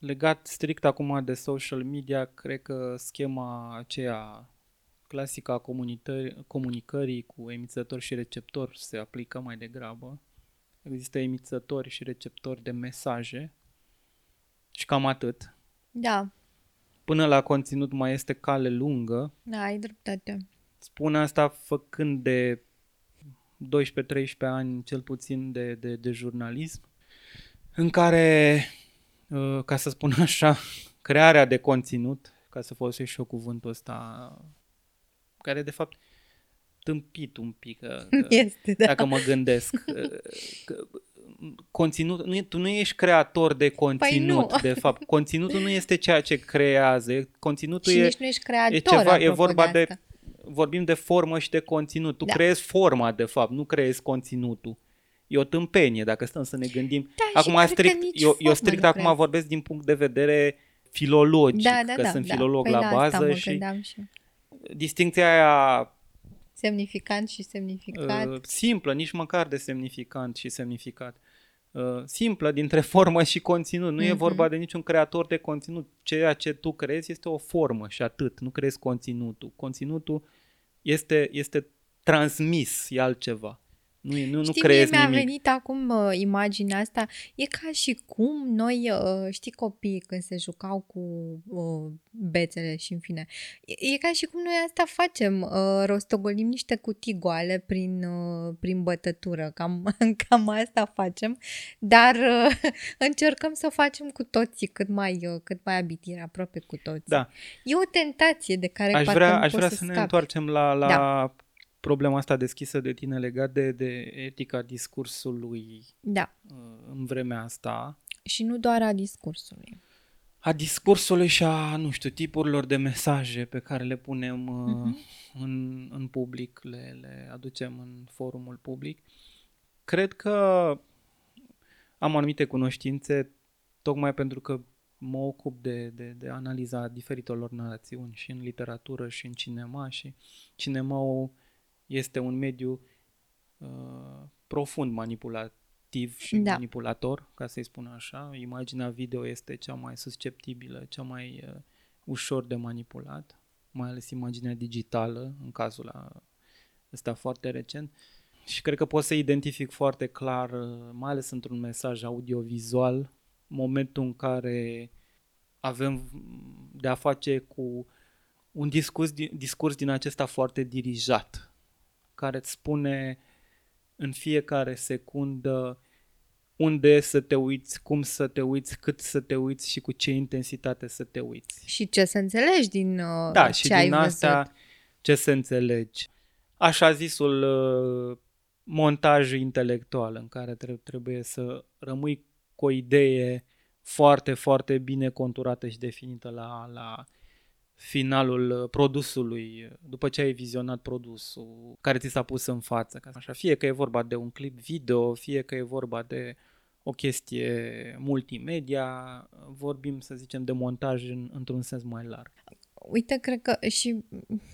Legat strict acum de social media, cred că schema aceea clasică a comunicării cu emițător și receptor se aplică mai degrabă. Există emițători și receptori de mesaje și cam atât. Da. Până la conținut mai este cale lungă. Da, ai dreptate. Spun asta făcând de 12-13 ani cel puțin de, de, de jurnalism, în care, uh, ca să spun așa, crearea de conținut, ca să folosesc și eu cuvântul ăsta, care de fapt tâmpit un pic, că, este, da. dacă mă gândesc. Că, conținut, nu, tu nu ești creator de conținut, păi de fapt. Conținutul nu este ceea ce creează. Conținutul și e, nici nu ești creator, e ceva, e vorba de, de vorbim de formă și de conținut. Tu Da. creezi forma, de fapt, nu creezi conținutul. E o tâmpenie, dacă stăm să ne gândim. Da, și acum, cred că strict, nici eu, eu formă strict nu acum creezi. vorbesc din punct de vedere filologic, Da, da, că da. sunt da. filolog păi la la asta bază mă și gândeam și distincția aia semnificant și semnificat. uh, simplă, nici măcar de semnificant și semnificat. Uh, simplă dintre formă și conținut. Nu e Mhm. vorba de niciun creator de conținut. Ceea ce tu creezi este o formă și atât. Nu creezi conținutul. Conținutul este, este transmis, e altceva. Nu, e- nu, nu Știi, creezi mie mi-a nimic. venit acum uh, imaginea asta. E ca și cum noi, uh, știi, copiii când se jucau cu uh, bețele și în fine. E, e ca și cum noi asta facem. Uh, rostogolim niște cutii goale prin, uh, prin bătătură. Cam, cam asta facem. Dar uh, încercăm să o facem cu toții cât mai, uh, cât mai abitire, aproape cu toții. Da. E o tentație de care Aș parcă vrea, nu aș poți vrea să, să ne scapi. întoarcem la, la Da. Problema asta deschisă de tine legat de, de etica discursului Da. uh, în vremea asta. Și nu doar a discursului. a discursului și a, nu știu, tipurilor de mesaje pe care le punem uh, Mhm. în, în public, le, le aducem în forumul public. Cred că am anumite cunoștințe tocmai pentru că mă ocup de, de, de analiza diferitelor narațiuni și în literatură și în cinema și cinemaul este un mediu uh, profund manipulativ și Da. manipulator, ca să-i spun așa. Imaginea video este cea mai susceptibilă, cea mai uh, ușor de manipulat, mai ales imaginea digitală, în cazul a- ăsta foarte recent. Și cred că pot să identific foarte clar, uh, mai ales într-un mesaj audiovizual, momentul în care avem de a face cu un discurs, di- discurs din acesta foarte dirijat, care îți spune în fiecare secundă unde să te uiți, cum să te uiți, cât să te uiți și cu ce intensitate să te uiți. Și ce să înțelegi din uh, Da, ce și ai din asta văzut. ce să înțelegi. Așa zisul uh, montaj intelectual în care tre- trebuie să rămâi cu o idee foarte, foarte bine conturată și definită la, la finalul uh, produsului, uh, după ce ai vizionat produsul care ți s-a pus în față. Ca Așa, fie că e vorba de un clip video, fie că e vorba de o chestie multimedia, vorbim, să zicem, de montaj în, într-un sens mai larg. Uite, cred că și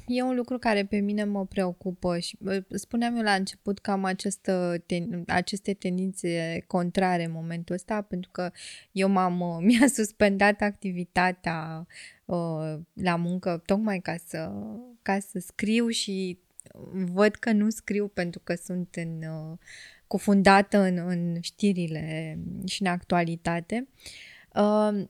e un lucru care pe mine mă preocupă și bă, spuneam eu la început că am această ten, aceste tendințe contrare în momentul ăsta pentru că eu m-am, uh, mi-a suspendat activitatea uh, la muncă tocmai ca să, ca să scriu și văd că nu scriu pentru că sunt în, uh, cufundată în, în știrile și în actualitate. Uh,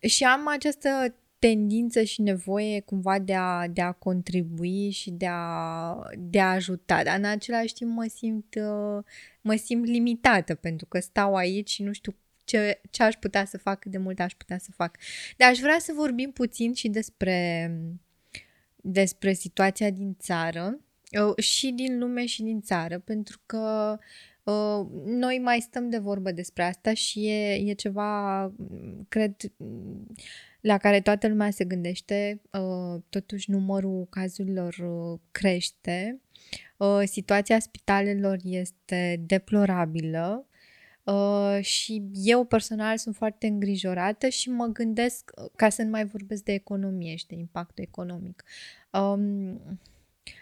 și am această tendință și nevoie cumva de a, de a contribui și de a, de a ajuta, dar în același timp mă simt, uh, mă simt limitată pentru că stau aici și nu știu ce, ce aș putea să fac, cât de mult aș putea să fac. Dar aș vrea să vorbim puțin și despre, despre situația din țară uh, și din lume și din țară, pentru că uh, noi mai stăm de vorbă despre asta și e, e ceva, mm, cred, mm, la care toată lumea se gândește. Uh, totuși, numărul cazurilor uh, crește. Uh, situația spitalelor este deplorabilă. Uh, și eu personal sunt foarte îngrijorată și mă gândesc, uh, ca să nu mai vorbesc de economie și de impactul economic. Um,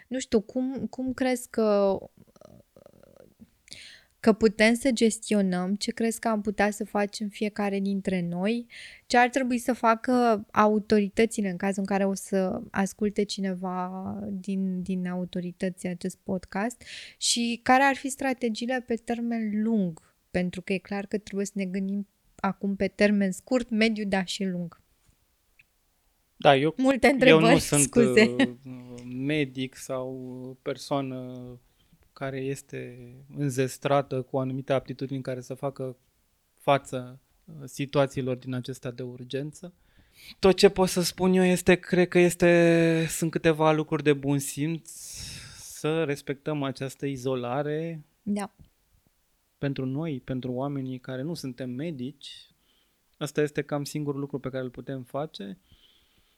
Nu știu, cum, cum crezi că că putem să gestionăm, ce crezi că am putea să facem fiecare dintre noi, ce ar trebui să facă autoritățile în cazul în care o să asculte cineva din, din autorități acest podcast și care ar fi strategiile pe termen lung, pentru că e clar că trebuie să ne gândim acum pe termen scurt, mediu, dar și lung. Da, eu, Multe întrebări, eu nu sunt scuze. uh, medic sau persoană care este înzestrată cu anumite aptitudini care să facă față uh, situațiilor din acestea de urgență. Tot ce pot să spun eu este, cred că este, sunt câteva lucruri de bun simț să respectăm această izolare Da. pentru noi, pentru oamenii care nu suntem medici. Asta este cam singurul lucru pe care îl putem face.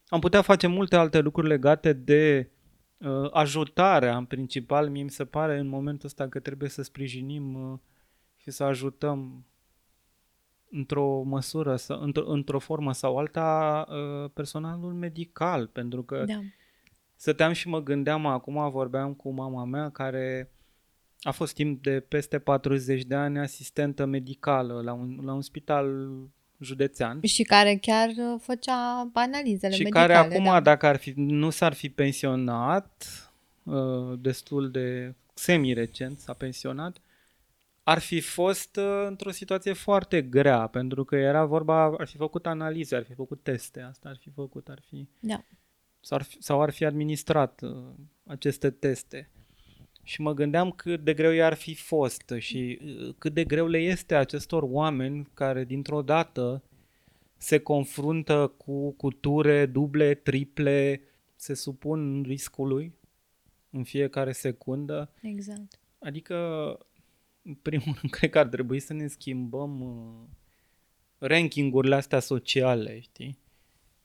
Am putea face multe alte lucruri legate de uh, ajutarea, în principal, mie mi se pare în momentul ăsta că trebuie să sprijinim uh, și să ajutăm într-o măsură, sau, într- într-o formă sau alta, uh, personalul medical, pentru că Da. stăteam și mă gândeam, acum vorbeam cu mama mea care a fost timp de peste 40 de ani asistentă medicală la un, la un spital județean. Și care chiar uh, făcea analizele și medicale. care acum, da. dacă ar fi, nu s-ar fi pensionat, uh, destul de semi-recent s-a pensionat, ar fi fost uh, într-o situație foarte grea, pentru că era vorba, ar fi făcut analize, ar fi făcut teste, asta ar fi făcut, ar fi, Da. sau ar fi, sau ar fi administrat uh, aceste teste. Și mă gândeam cât de greu i-ar fi fost și uh, cât de greu le este acestor oameni care dintr-o dată se confruntă cu culture duble, triple, se supun riscului în fiecare secundă. Exact. Adică, în primul rând, cred că ar trebui să ne schimbăm uh, rankingurile astea sociale, știi?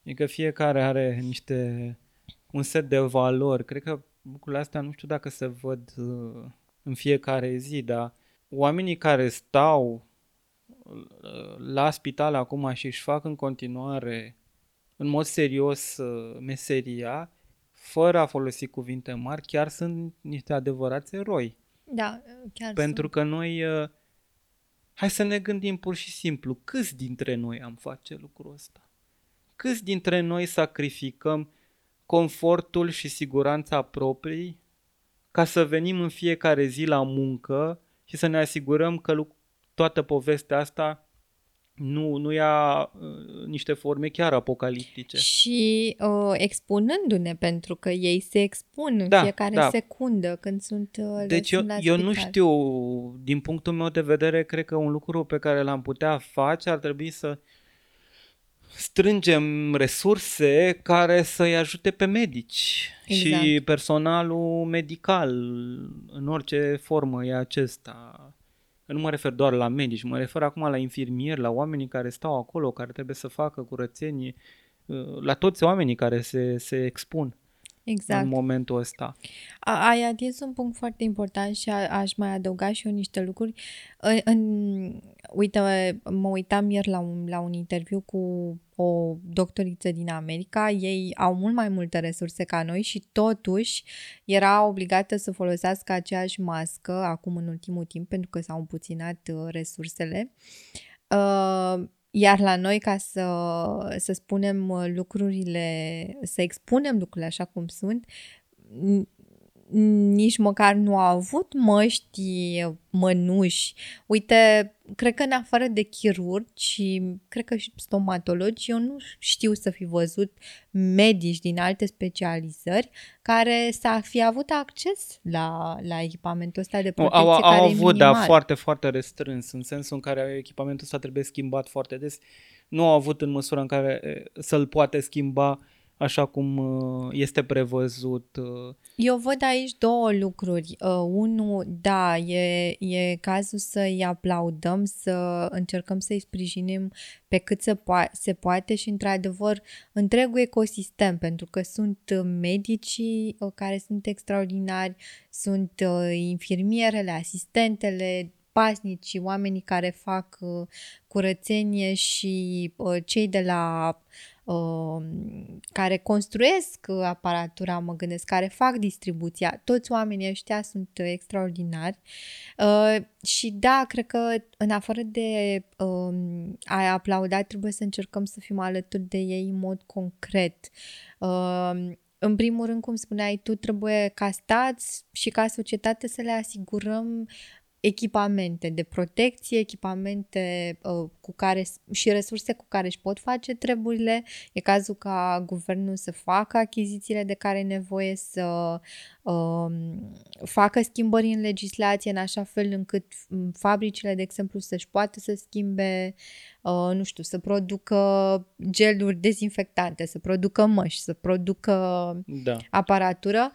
Adică fiecare are niște, un set de valori. Cred că lucrurile astea nu știu dacă se văd uh, în fiecare zi, dar oamenii care stau uh, la spital acum și își fac în continuare în mod serios uh, meseria, fără a folosi cuvinte mari, chiar sunt niște adevărați eroi. Da, chiar Pentru sunt. că noi, uh, hai să ne gândim pur și simplu, câți dintre noi am face lucrul ăsta? Câți dintre noi sacrificăm confortul și siguranța proprii ca să venim în fiecare zi la muncă și să ne asigurăm că lu- toată povestea asta nu, nu ia uh, niște forme chiar apocaliptice. Și uh, expunându-ne, pentru că ei se expun în Da, fiecare da. secundă când sunt uh, Deci eu, sunt la eu nu spital. știu, din punctul meu de vedere, cred că un lucru pe care l-am putea face ar trebui să strângem resurse care să-i ajute pe medici Exact. și personalul medical în orice formă e acesta. Nu mă refer doar la medici, mă refer acum la infirmieri, la oamenii care stau acolo, care trebuie să facă curățenie, la toți oamenii care se, se expun Exact. în momentul ăsta. A, ai atins un punct foarte important și a, aș mai adăuga și eu niște lucruri. În, în, uite, mă uitam ieri la un, la un interviu cu o doctoriță din America. Ei au mult mai multe resurse ca noi și totuși era obligată să folosească aceeași mască acum în ultimul timp pentru că s-au împuținat uh, resursele. Uh, iar la noi, ca să, să spunem uh, lucrurile, să expunem lucrurile așa cum sunt, n- nici măcar nu au avut măști, mănuși. Uite, cred că în afară de chirurgi și cred că și stomatologi, eu nu știu să fi văzut medici din alte specializări care să fi avut acces la, la echipamentul ăsta de Nu, protecție au, au care e avut, dar minimal. foarte, foarte restrâns, în sensul în care echipamentul ăsta trebuie schimbat foarte des. Nu au avut în măsura în care e, să-l poate schimba așa cum uh, este prevăzut. uh. Eu văd aici două lucruri. Uh, unul, da, e, e cazul să-i aplaudăm, să încercăm să-i sprijinim pe cât se, po- se poate și, într-adevăr, întregul ecosistem, pentru că sunt uh, medicii uh, care sunt extraordinari, sunt uh, infirmierele, asistentele, pasnicii, oamenii care fac uh, curățenie și uh, cei de la uh, care construiesc aparatura, mă gândesc, care fac distribuția. Toți oamenii ăștia sunt extraordinari uh, și da, cred că în afară de uh, a aplauda, trebuie să încercăm să fim alături de ei în mod concret. Uh, în primul rând, cum spuneai tu, trebuie ca stat și ca societate să le asigurăm echipamente de protecție, echipamente uh, cu care și resurse cu care își pot face treburile. E cazul ca guvernul să facă achizițiile de care e nevoie, să uh, facă schimbări în legislație în așa fel încât mm, fabricile, de exemplu, să-și poată să schimbe, uh, nu știu, să producă geluri dezinfectante, să producă măști, să producă da. aparatură.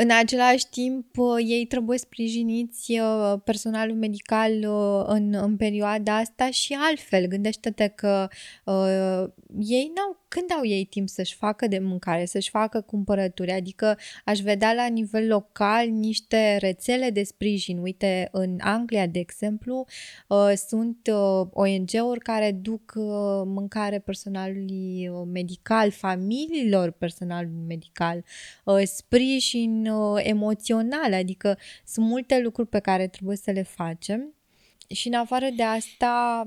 În același timp, uh, ei trebuie sprijiniți uh, personalul medical uh, în, în perioada asta și altfel. Gândește-te că uh, ei n-au când au ei timp să-și facă de mâncare, să-și facă cumpărături? Adică aș vedea la nivel local niște rețele de sprijin. Uite, în Anglia, de exemplu, uh, sunt uh, ONG-uri care duc uh, mâncare personalului medical, familiilor personalului medical, sprijin emoțional, adică sunt multe lucruri pe care trebuie să le facem. Și în afară de asta,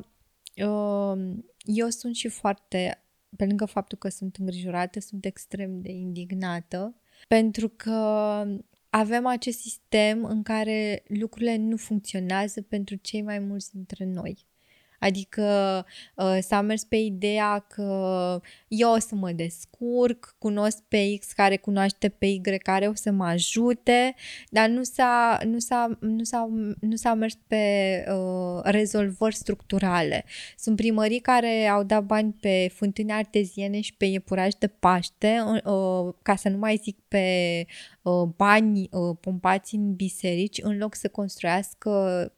eu sunt și foarte pe lângă faptul că sunt îngrijorată, sunt extrem de indignată pentru că avem acest sistem în care lucrurile nu funcționează pentru cei mai mulți dintre noi. Adică uh, s-a mers pe ideea că eu o să mă descurc, cunosc pe X care cunoaște pe Y care o să mă ajute, dar nu s-a, nu s-a, nu s-a, nu s-a mers pe uh, rezolvări structurale. Sunt primării care au dat bani pe fântâni arteziene și pe iepuraș de Paște, uh, ca să nu mai zic pe uh, bani uh, pompați în biserici, în loc să construiască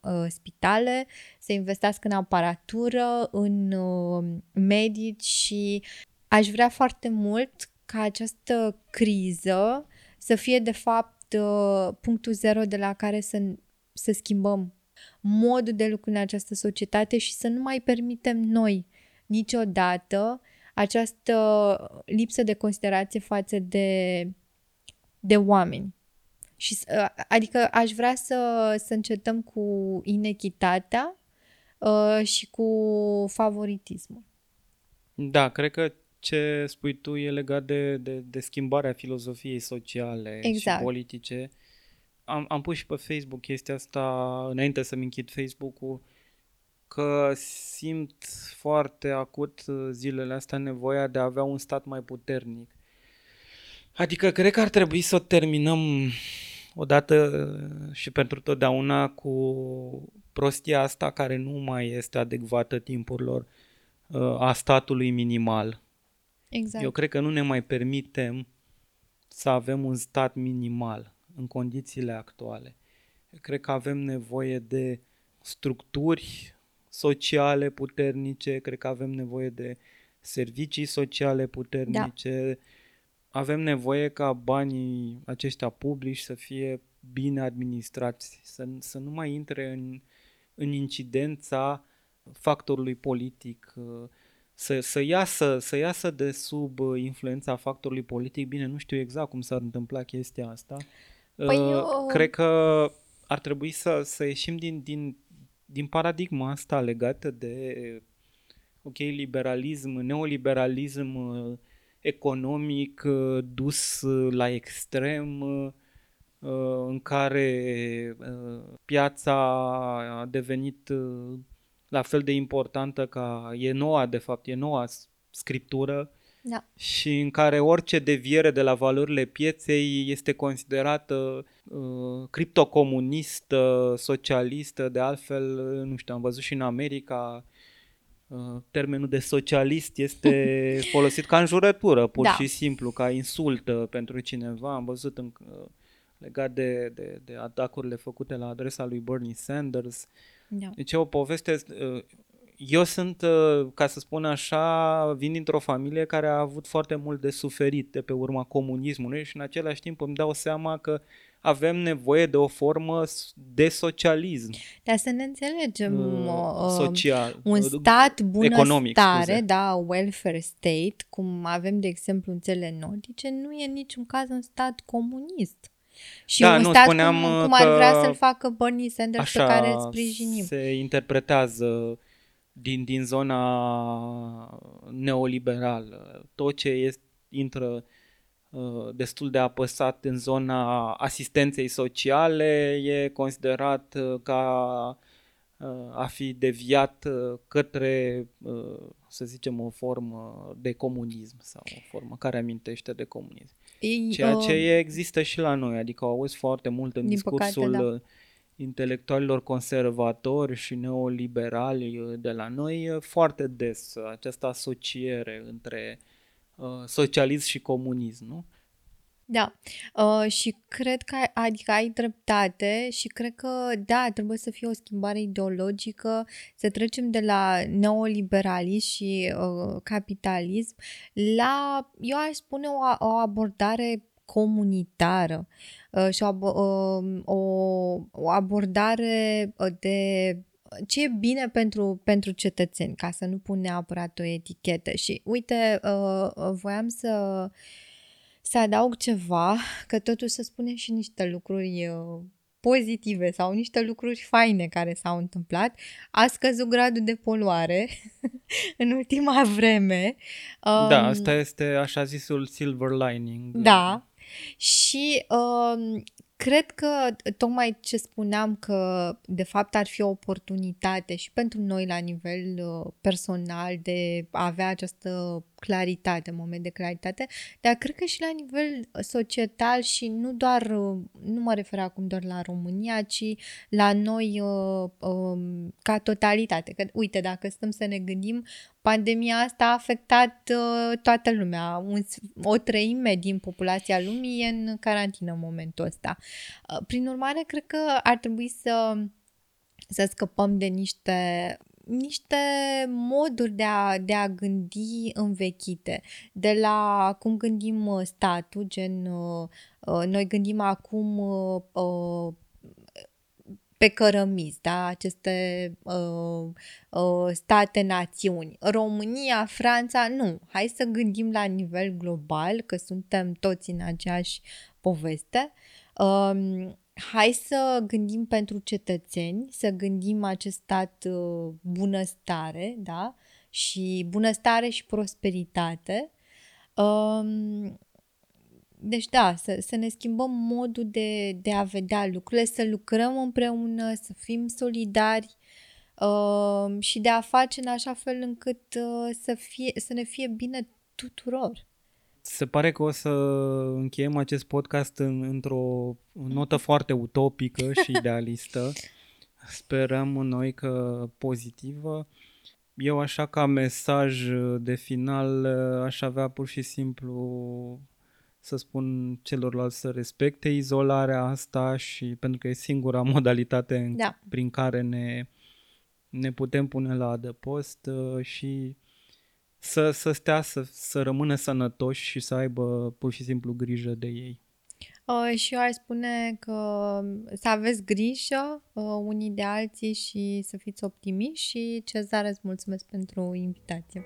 uh, spitale, să investească în aparatură, în uh, medici și aș vrea foarte mult ca această criză să fie de fapt uh, punctul zero de la care să, să schimbăm modul de lucru în această societate și să nu mai permitem noi niciodată această lipsă de considerație față de, de oameni. Și, uh, adică aș vrea să, să încetăm cu inechitatea uh, și cu favoritismul. Da, cred că ce spui tu e legat de, de, de schimbarea filozofiei sociale exact. și politice. Am, am pus și pe Facebook chestia asta înainte să-mi închid Facebook-ul că simt foarte acut zilele astea nevoia de a avea un stat mai puternic. Adică cred că ar trebui să o terminăm odată și pentru totdeauna cu prostia asta care nu mai este adecvată timpurilor uh, a statului minimal. Exact. Eu cred că nu ne mai permitem să avem un stat minimal în condițiile actuale. Eu cred că avem nevoie de structuri sociale puternice, cred că avem nevoie de servicii sociale puternice, da. avem nevoie ca banii aceștia publici să fie bine administrați, să, să nu mai intre în în incidența factorului politic, uh, să, să, iasă, să iasă de sub uh, influența factorului politic. Bine, nu știu exact cum s-ar întâmpla chestia asta. Păi uh, eu... Cred că ar trebui să, să ieșim din, din, din paradigma asta legată de, ok, liberalism, neoliberalism economic dus la extrem, Uh, în care uh, piața a devenit uh, la fel de importantă ca e noua, de fapt, e noua scriptură da. și în care orice deviere de la valorile pieței este considerată uh, criptocomunistă, socialistă, de altfel, nu știu, am văzut și în America uh, termenul de socialist este folosit ca înjurătură, pur da. și simplu, ca insultă pentru cineva. Am văzut în uh, legat de, de, de atacurile făcute la adresa lui Bernie Sanders. Da. Deci e o poveste... Uh, eu sunt, uh, ca să spun așa, vin dintr-o familie care a avut foarte mult de suferit de pe urma comunismului și în același timp îmi dau seama că avem nevoie de o formă de socialism. Dar să ne înțelegem, uh, social, un stat economic, bunăstare, scuze. da, welfare state, cum avem de exemplu în țele nordice, nu e în niciun caz un stat comunist. Și Da, un nu, stat spuneam, cum, uh, cum ar vrea că să-l facă Bernie Sanders pe care îl sprijinim. se interpretează din, din zona neoliberală. Tot ce este, intră uh, destul de apăsat în zona asistenței sociale e considerat uh, ca uh, a fi deviat uh, către, uh, să zicem, o formă de comunism sau o formă care amintește de comunism. Ei, Ceea uh, ce e, există și la noi, adică auzi foarte mult în Din păcate, discursul da. uh, intelectualilor conservatori și neoliberali uh, de la noi uh, foarte des uh, această asociere între uh, socialism și comunism, nu? Da, uh, și cred că ai, adică ai dreptate și cred că, da, trebuie să fie o schimbare ideologică, să trecem de la neoliberalism și uh, capitalism la, eu aș spune, o, a- o abordare comunitară uh, și o, abo- uh, o, o abordare uh, de ce e bine pentru, pentru cetățeni, ca să nu pun neapărat o etichetă. Și uite, uh, uh, voiam să să adaug ceva, că totuși să spunem și niște lucruri uh, pozitive sau niște lucruri faine care s-au întâmplat. A scăzut gradul de poluare în ultima vreme. Da, Um, asta este așa zisul silver lining. da. Și um, cred că tocmai ce spuneam că de fapt ar fi o oportunitate și pentru noi la nivel uh, personal de a avea această claritate, moment de claritate, dar cred că și la nivel societal și nu doar, uh, nu mă refer acum doar la România, ci la noi uh, um, ca totalitate. Că, uite, dacă stăm să ne gândim, pandemia asta a afectat uh, toată lumea. Un, o treime din populația lumii e în carantină în momentul ăsta. Uh, Prin urmare, cred că ar trebui să, să scăpăm de niște niște moduri de a, de a gândi învechite. De la cum gândim uh, statul, gen uh, uh, noi gândim acum uh, uh, pe cărămizi, da? aceste uh, uh, state-națiuni. România, Franța, nu. Hai să gândim la nivel global, că suntem toți în aceeași poveste. Um, hai să gândim pentru cetățeni, să gândim acest stat uh, bunăstare, da? Și bunăstare și prosperitate. Um, deci da, să, să ne schimbăm modul de, de a vedea lucrurile, să lucrăm împreună, să fim solidari uh, și de a face în așa fel încât uh, să, fie, să ne fie bine tuturor. Se pare că o să încheiem acest podcast în, într-o notă foarte utopică și idealistă. Sperăm noi că pozitivă. Eu așa ca mesaj de final aș avea pur și simplu să spun celorlalți să respecte izolarea asta și pentru că e singura modalitate în, Da. prin care ne, ne putem pune la adăpost uh, și să, să stea, să, să rămână sănătoși și să aibă pur și simplu grijă de ei. Uh, și eu aș spune că să aveți grijă uh, unii de alții și să fiți optimiști și Cezar îți mulțumesc pentru invitație.